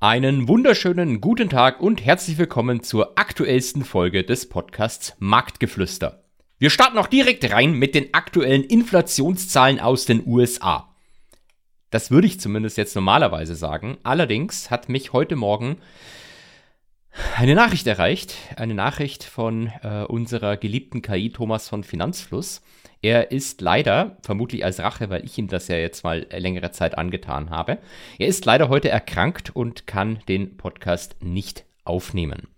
Einen wunderschönen guten Tag und herzlich willkommen zur aktuellsten Folge des Podcasts Marktgeflüster. Wir starten auch direkt rein mit den aktuellen Inflationszahlen aus den USA. Das würde ich zumindest jetzt normalerweise sagen. Allerdings hat mich heute Morgen eine Nachricht erreicht. Eine Nachricht von äh, unserer geliebten KI Thomas von Finanzfluss. Er ist leider, vermutlich als Rache, weil ich ihm das ja jetzt mal längere Zeit angetan habe, er ist leider heute erkrankt und kann den Podcast nicht aufnehmen.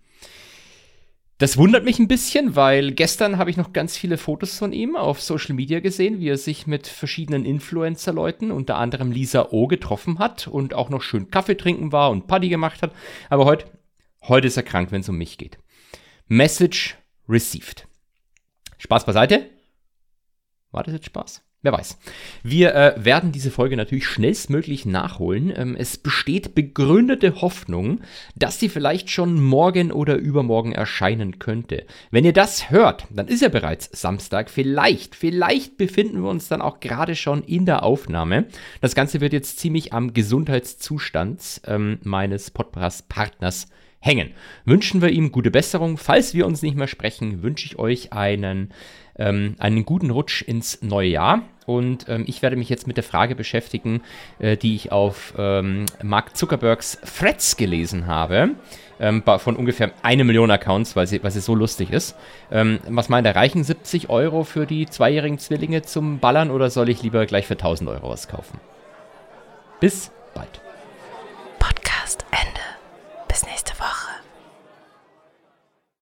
Das wundert mich ein bisschen, weil gestern habe ich noch ganz viele Fotos von ihm auf Social Media gesehen, wie er sich mit verschiedenen Influencer-Leuten, unter anderem Lisa O, getroffen hat und auch noch schön Kaffee trinken war und Party gemacht hat. Aber heute, heute ist er krank, wenn es um mich geht. Message received. Spaß beiseite. War das jetzt Spaß? Wer weiß. Wir äh, werden diese Folge natürlich schnellstmöglich nachholen. Ähm, es besteht begründete Hoffnung, dass sie vielleicht schon morgen oder übermorgen erscheinen könnte. Wenn ihr das hört, dann ist ja bereits Samstag. Vielleicht, vielleicht befinden wir uns dann auch gerade schon in der Aufnahme. Das Ganze wird jetzt ziemlich am Gesundheitszustand ähm, meines Podcast-Partners hängen. Wünschen wir ihm gute Besserung. Falls wir uns nicht mehr sprechen, wünsche ich euch einen ähm, einen guten Rutsch ins neue Jahr. Und ähm, ich werde mich jetzt mit der Frage beschäftigen, äh, die ich auf ähm, Mark Zuckerbergs Threads gelesen habe, ähm, von ungefähr eine Million Accounts, weil sie, weil sie so lustig ist. Ähm, was meint er, reichen 70 Euro für die zweijährigen Zwillinge zum Ballern oder soll ich lieber gleich für 1000 Euro was kaufen? Bis bald.